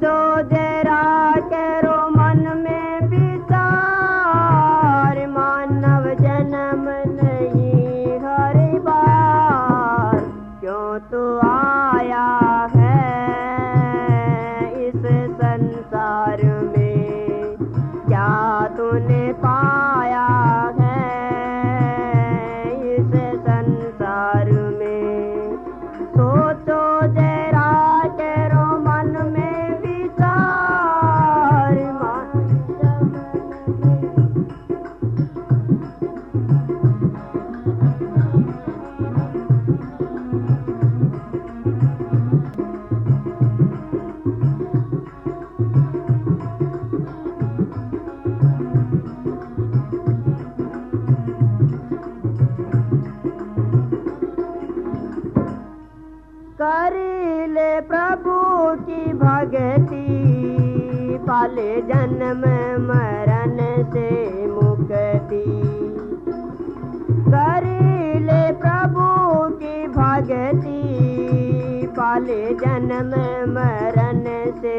تو ذرا کرو من میں بیدار مانو جنم نہیں ہر بار۔ کیوں تو کر لے پربھو کی بھگتی پالے جنم مرن سے مکتی کر لے پربھو کی بھگتی پالے جنم مرن سے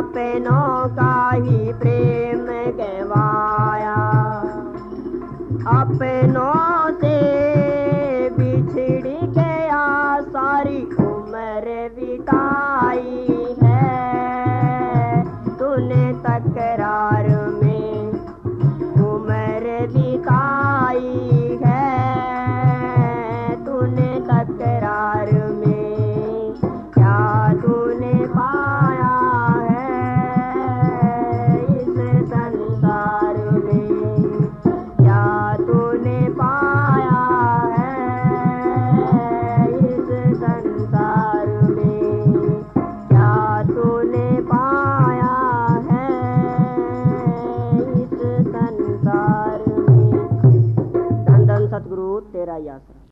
اپنوں کا ہی پریم گوایا اپنوں سے بچھڑی کے